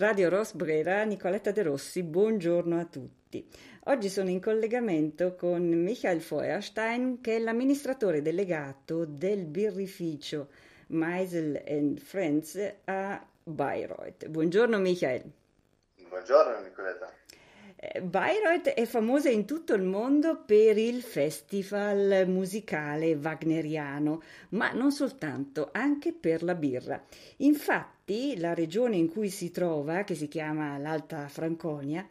Radio Ros Brera, Nicoletta De Rossi, buongiorno a tutti. Oggi sono in collegamento con Michael Feuerstein, che è l'amministratore delegato del birrificio Meisel Friends a Bayreuth. Buongiorno Michael. Buongiorno Nicoletta. Bayreuth è famosa in tutto il mondo per il festival musicale wagneriano, ma non soltanto, anche per la birra. Infatti, la regione in cui si trova, che si chiama l'Alta Franconia,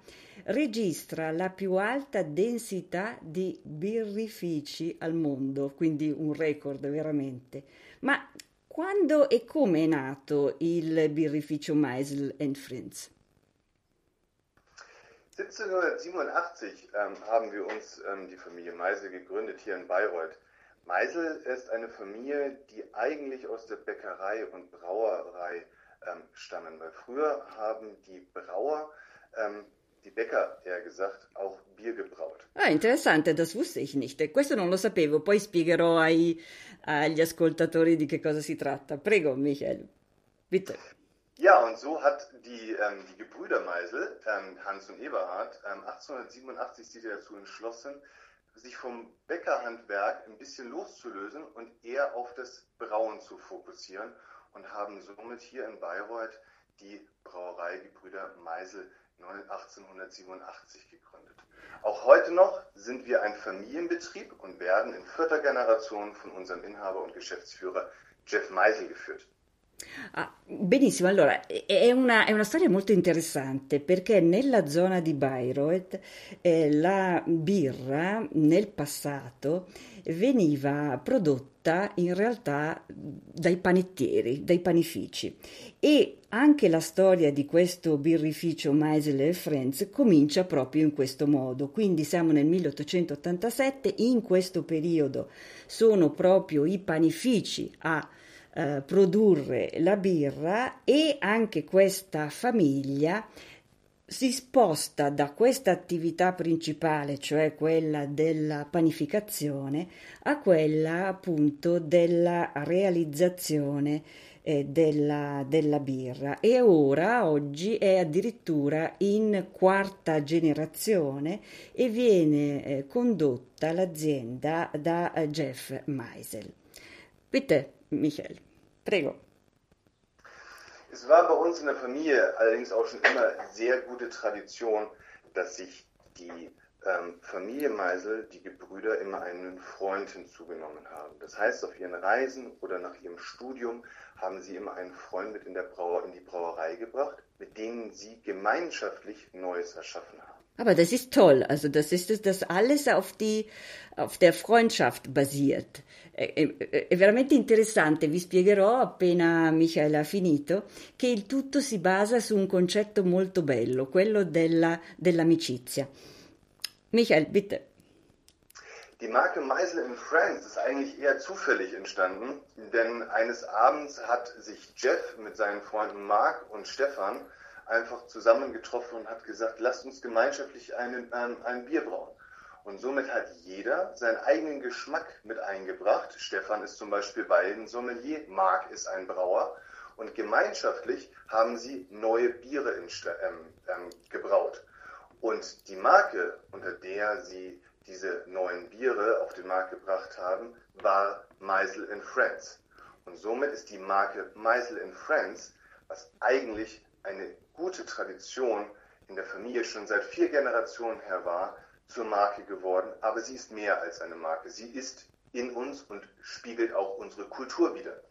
registra la più alta densità di birrifici al mondo, quindi un record veramente. Ma quando e come è nato il birrificio Meisel Friends? 1787 ähm, haben wir uns ähm, die Familie Meisel gegründet hier in Bayreuth. Meisel ist eine Familie, die eigentlich aus der Bäckerei und Brauerei ähm, stammen, weil früher haben die Brauer, ähm, die Bäcker eher gesagt, auch Bier gebraut. Ah, interessante, das wusste ich nicht. Questo non lo sapevo, poi spiegherò ai, agli ascoltatori di che cosa si tratta. Prego, Michael, bitte. Ja, und so hat die, ähm, die Gebrüder Meisel, ähm, Hans und Eberhard, ähm, 1887 sich dazu entschlossen, sich vom Bäckerhandwerk ein bisschen loszulösen und eher auf das Brauen zu fokussieren und haben somit hier in Bayreuth die Brauerei Gebrüder Meisel 1887 gegründet. Auch heute noch sind wir ein Familienbetrieb und werden in vierter Generation von unserem Inhaber und Geschäftsführer Jeff Meisel geführt. Ah, benissimo, allora è una, è una, storia molto interessante perché nella zona di Bayreuth eh, la birra nel passato veniva prodotta in realtà dai panettieri, dai panifici. E anche la storia di questo birrificio Meisel Friends comincia proprio in questo modo, quindi siamo nel 1887, in questo periodo sono proprio i panifici a eh, produrre la birra e anche questa famiglia si sposta da questa attività principale, cioè quella della panificazione, a quella appunto della realizzazione eh, della, della, birra e ora, oggi, è addirittura in quarta generazione e viene eh, condotta l'azienda da eh, Jeff Meisel. Bitte, Michael, prego. Es war bei uns in der Familie allerdings auch schon immer sehr gute Tradition, dass sich die ähm, Familie Meisel, die Gebrüder, immer einen Freund hinzugenommen haben. Das heißt, auf ihren Reisen oder nach ihrem Studium haben sie immer einen Freund mit in, Brauer, in die Brauerei gebracht, mit denen sie gemeinschaftlich Neues erschaffen haben. Aber das ist toll. Also das ist das alles auf die auf der Freundschaft basiert. È, è, è, veramente interessante, vi spiegherò appena Michael ha finito, che il tutto si basa su un concetto molto bello, quello della, dell'amicizia. Michael, bitte. Die Marke Meisel in Friends ist eigentlich eher zufällig entstanden, denn eines Abends hat sich Jeff mit seinen Freunden Mark und Stefan einfach zusammengetroffen und hat gesagt, lasst uns gemeinschaftlich einen, ein, ein Bier brauen. Und somit hat jeder seinen eigenen Geschmack mit eingebracht. Stefan ist zum Beispiel Weinsommelier, Marc ist ein Brauer. Und gemeinschaftlich haben sie neue Biere in, ähm, ähm, gebraut. Und die Marke, unter der sie diese neuen Biere auf den Markt gebracht haben, war Meisel Friends. Und somit ist die Marke Meisel Friends, was eigentlich eine gute Tradition in der Familie schon seit vier Generationen her war, zur Marke geworden. Aber sie ist mehr als eine Marke. Sie ist in uns und spiegelt auch unsere Kultur wider.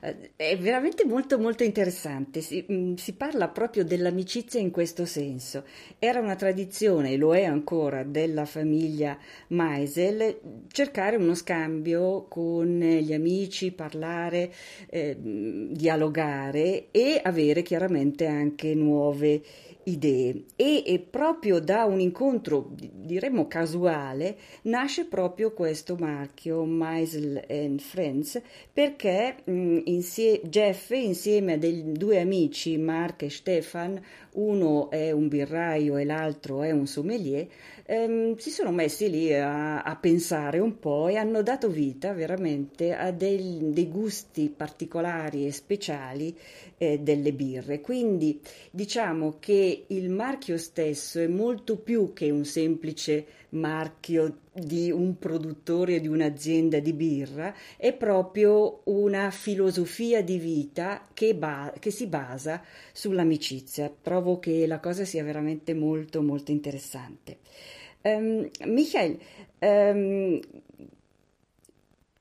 Eh, è veramente molto molto interessante, si, mm, si, parla proprio dell'amicizia in questo senso. Era una tradizione, e lo è ancora, della famiglia Meisel cercare uno scambio con gli amici, parlare, eh, dialogare e avere chiaramente anche nuove idee e, proprio da un incontro diremmo casuale nasce proprio questo marchio Meisel and Friends perché mh, insie- Jeff insieme a dei due amici Mark e Stefan uno è un birraio e l'altro è un sommelier ehm, si sono messi lì a, a, pensare un po' e hanno dato vita veramente a dei, dei gusti particolari e speciali eh, delle birre. Quindi diciamo che il marchio stesso è molto più che un semplice marchio di un produttore di un'azienda di birra, è proprio una filosofia di vita che, ba- che si basa sull'amicizia. Trovo che la cosa sia veramente molto molto interessante. Um, Michael, um,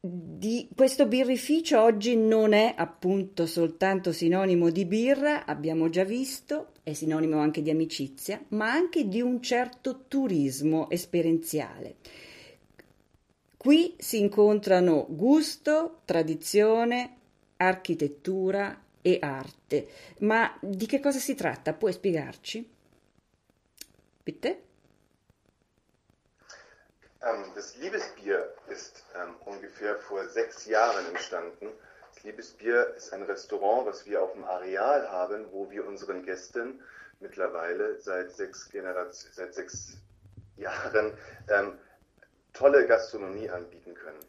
di questo birrificio oggi non è appunto soltanto sinonimo di birra, abbiamo già visto, è sinonimo anche di amicizia, ma anche di un certo turismo esperienziale. Qui si incontrano gusto, tradizione, architettura e arte. Ma di che cosa si tratta? Puoi spiegarci? Bitte? Ähm, das Liebesbier ist ähm, ungefähr vor sechs Jahren entstanden. Das Liebesbier ist ein Restaurant, was wir auf dem Areal haben, wo wir unseren Gästen mittlerweile seit sechs, Generation, seit sechs Jahren ähm, tolle Gastronomie anbieten können.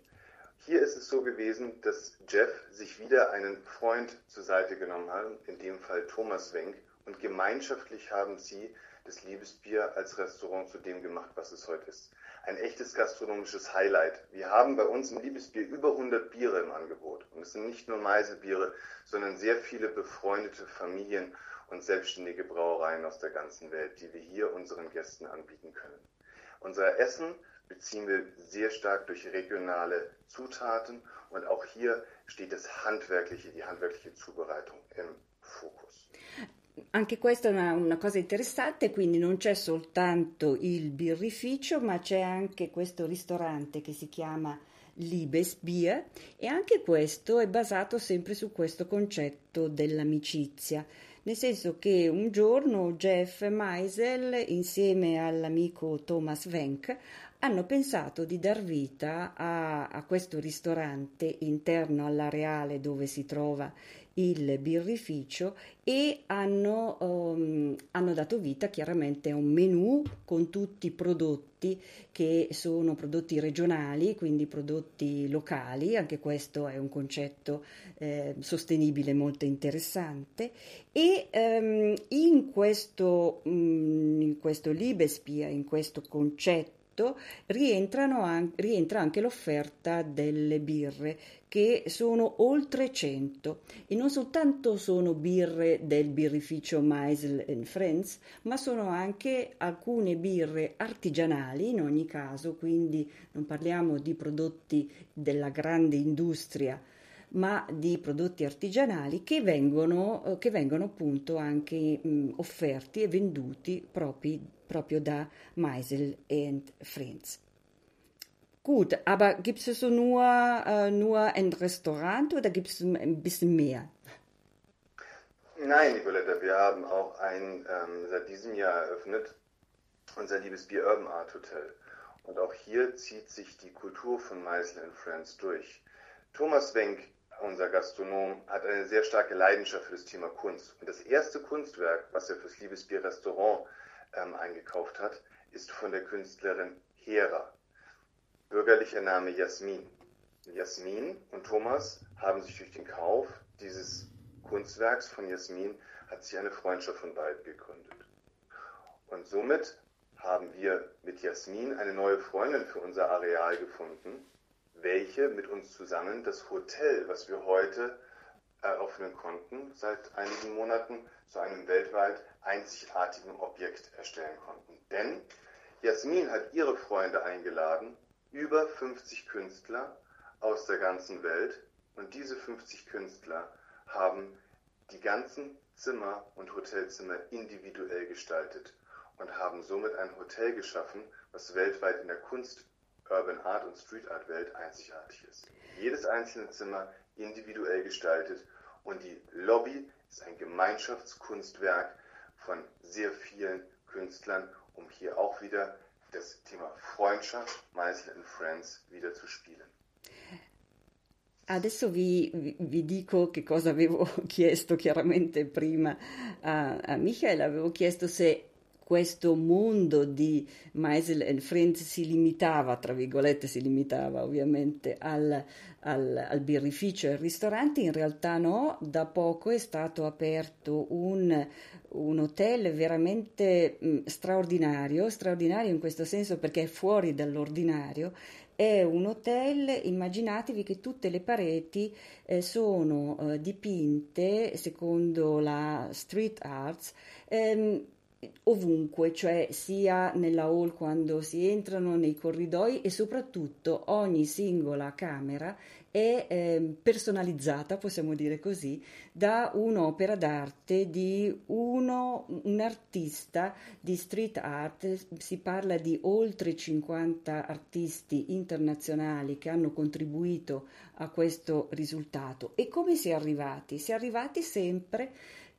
Hier ist es so gewesen, dass Jeff sich wieder einen Freund zur Seite genommen hat, in dem Fall Thomas Wenk, und gemeinschaftlich haben sie das Liebesbier als Restaurant zu dem gemacht, was es heute ist ein echtes gastronomisches Highlight. Wir haben bei uns im Liebesbier über 100 Biere im Angebot. Und es sind nicht nur Meiselbiere, sondern sehr viele befreundete Familien und selbstständige Brauereien aus der ganzen Welt, die wir hier unseren Gästen anbieten können. Unser Essen beziehen wir sehr stark durch regionale Zutaten und auch hier steht das handwerkliche, die handwerkliche Zubereitung im Fokus. Anche questa è una, una, cosa interessante, quindi non c'è soltanto il birrificio, ma c'è anche questo ristorante che si chiama Liebesbier e anche questo è basato sempre su questo concetto dell'amicizia. Nel senso che un giorno Jeff Meisel insieme all'amico Thomas Wenck hanno pensato di dar vita a, a questo ristorante interno all'areale dove si trova il birrificio e hanno, um, hanno, dato vita chiaramente a un menù con tutti i prodotti che sono prodotti regionali, quindi prodotti locali, anche questo è un concetto eh, sostenibile molto interessante. E um, in, questo, um, in questo Libespia, in questo concetto rientra anche l'offerta delle birre che sono oltre 100 e non soltanto sono birre del birrificio Meisel Friends, ma sono anche alcune birre artigianali in ogni caso, quindi non parliamo di prodotti della grande industria, ma di prodotti artigianali che vengono, che vengono appunto anche mh, offerti e venduti proprio, proprio da Meisel Friends. Gut, aber gibt es nur, äh, nur ein Restaurant oder gibt es ein bisschen mehr? Nein, Nicoletta, wir haben auch ein ähm, seit diesem Jahr eröffnet, unser liebes Bier Urban Art Hotel. Und auch hier zieht sich die Kultur von Meisel Friends durch. Thomas Wenk, unser Gastronom, hat eine sehr starke Leidenschaft für das Thema Kunst. Und das erste Kunstwerk, was er fürs Liebesbier Restaurant ähm, eingekauft hat, ist von der Künstlerin Hera. Bürgerlicher Name Jasmin. Jasmin und Thomas haben sich durch den Kauf dieses Kunstwerks von Jasmin hat sich eine Freundschaft von beiden gegründet. Und somit haben wir mit Jasmin eine neue Freundin für unser Areal gefunden, welche mit uns zusammen das Hotel, was wir heute eröffnen konnten, seit einigen Monaten zu einem weltweit einzigartigen Objekt erstellen konnten. Denn Jasmin hat ihre Freunde eingeladen, über 50 Künstler aus der ganzen Welt und diese 50 Künstler haben die ganzen Zimmer und Hotelzimmer individuell gestaltet und haben somit ein Hotel geschaffen, was weltweit in der Kunst, Urban Art und Street Art Welt einzigartig ist. Jedes einzelne Zimmer individuell gestaltet und die Lobby ist ein Gemeinschaftskunstwerk von sehr vielen Künstlern, um hier auch wieder das Thema Freundschaft, Meisel and Friends wieder zu spielen. Adesso vi, vi, dico che cosa avevo chiesto chiaramente prima a, a Michael, avevo chiesto se questo mondo di Meisel and Friends si limitava, tra virgolette, si limitava ovviamente al, al, al birrificio e al ristorante, in realtà no, da poco è stato aperto un, un hotel veramente mh, straordinario, straordinario in questo senso perché è fuori dall'ordinario, è un hotel, immaginatevi che tutte le pareti eh, sono eh, dipinte secondo la street arts ehm, ovunque, cioè sia nella hall quando si entrano nei corridoi e soprattutto ogni singola camera è eh, personalizzata, possiamo dire così, da un'opera d'arte di uno, un artista di street art. Si parla di oltre 50 artisti internazionali che hanno contribuito a questo risultato. E come si è arrivati? Si è arrivati sempre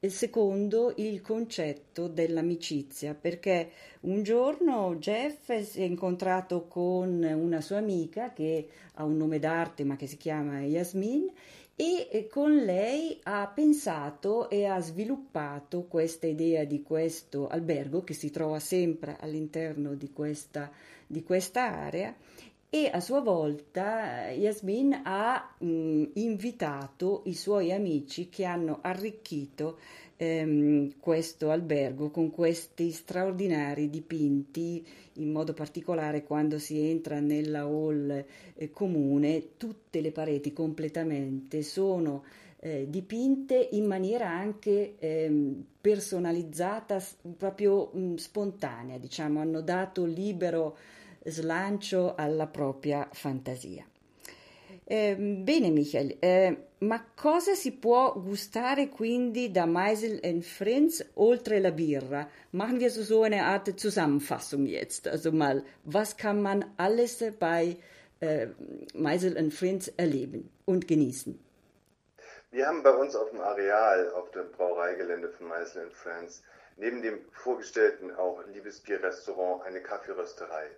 secondo il concetto dell'amicizia, perché un giorno Jeff si è incontrato con una sua amica che ha un nome d'arte ma che si chiama Yasmin e con lei ha pensato e ha sviluppato questa idea di questo albergo che si trova sempre all'interno di questa, di questa area e a sua volta Yasmin ha mh, invitato i suoi amici che hanno arricchito ehm, questo albergo con questi straordinari dipinti, in modo particolare quando si entra nella hall eh, comune, tutte le pareti completamente sono eh, dipinte in maniera anche eh, personalizzata, proprio mh, spontanea, diciamo, hanno dato libero slancio alla propria fantasia. Eh, bene Michael, eh, ma cosa si può gustare quindi da Meisel Friends oltre la Birra? Machen wir so eine Art Zusammenfassung jetzt. Also mal, was kann man alles bei äh, Meisel Friends erleben und genießen? Wir haben bei uns auf dem Areal, auf dem Brauereigelände von Meisel Friends, neben dem vorgestellten auch Liebesbierrestaurant eine Kaffeerösterei.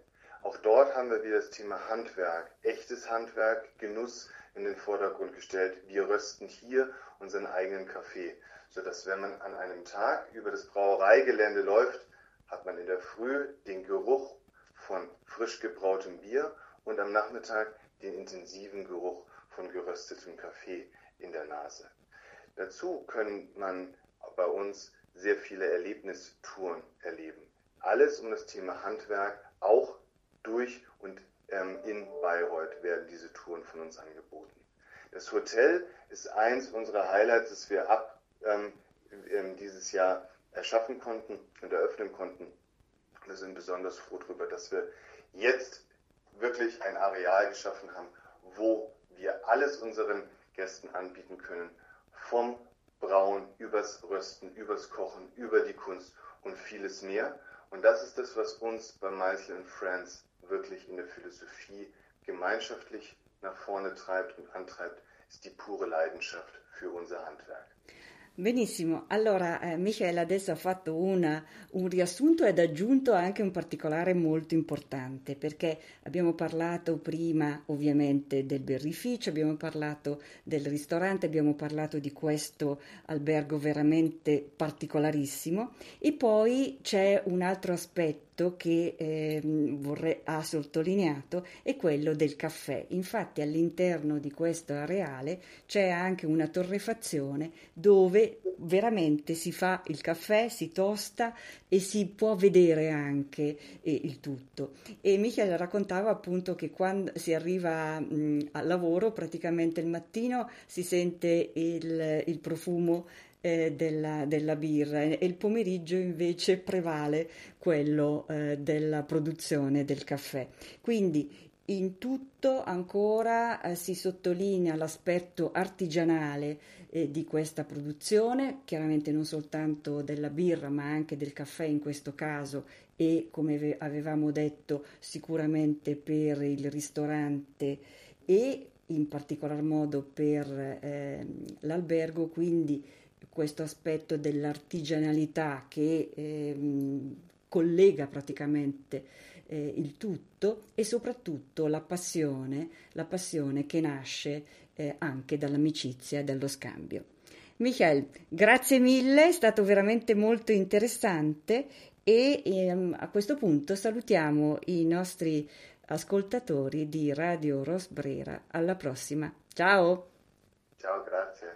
Auch dort haben wir wieder das Thema Handwerk, echtes Handwerk, Genuss in den Vordergrund gestellt. Wir rösten hier unseren eigenen Kaffee, sodass wenn man an einem Tag über das Brauereigelände läuft, hat man in der Früh den Geruch von frisch gebrautem Bier und am Nachmittag den intensiven Geruch von geröstetem Kaffee in der Nase. Dazu können man bei uns sehr viele Erlebnistouren erleben. Alles um das Thema Handwerk, auch durch und ähm, in Bayreuth werden diese Touren von uns angeboten. Das Hotel ist eins unserer Highlights, das wir ab ähm, dieses Jahr erschaffen konnten und eröffnen konnten. Wir sind besonders froh darüber, dass wir jetzt wirklich ein Areal geschaffen haben, wo wir alles unseren Gästen anbieten können. Vom Brauen, übers Rösten, übers Kochen, über die Kunst und vieles mehr. Und das ist das, was uns bei Meisel Friends wirklich in der Philosophie gemeinschaftlich nach vorne treibt und antreibt, ist die pure Leidenschaft für unser Handwerk. Benissimo, allora eh, Michele adesso ha fatto una, un riassunto ed aggiunto anche un particolare molto importante perché abbiamo parlato prima ovviamente del birrificio, abbiamo parlato del ristorante, abbiamo parlato di questo albergo veramente particolarissimo e poi c'è un altro aspetto che eh, vorrei, ha sottolineato è quello del caffè. Infatti all'interno di questo areale c'è anche una torrefazione dove veramente si fa il caffè, si tosta e si può vedere anche eh, il tutto. E Michele raccontava appunto che quando si arriva mh, al lavoro, praticamente il mattino si sente il, il profumo eh, della, della, birra. E il pomeriggio invece prevale quello eh, della produzione del caffè. Quindi in tutto ancora eh, si sottolinea l'aspetto artigianale eh, di questa produzione, chiaramente non soltanto della birra ma anche del caffè in questo caso. E come avevamo detto sicuramente per il ristorante e in particolar modo per eh, l'albergo, quindi questo aspetto dell'artigianalità che ehm, collega praticamente eh, il tutto e soprattutto la passione, la passione che nasce eh, anche dall'amicizia e dallo scambio. Michael, grazie mille, è stato veramente molto interessante e ehm, a questo punto salutiamo i nostri ascoltatori di Radio Rosbrera. Alla prossima. Ciao. Ciao, grazie.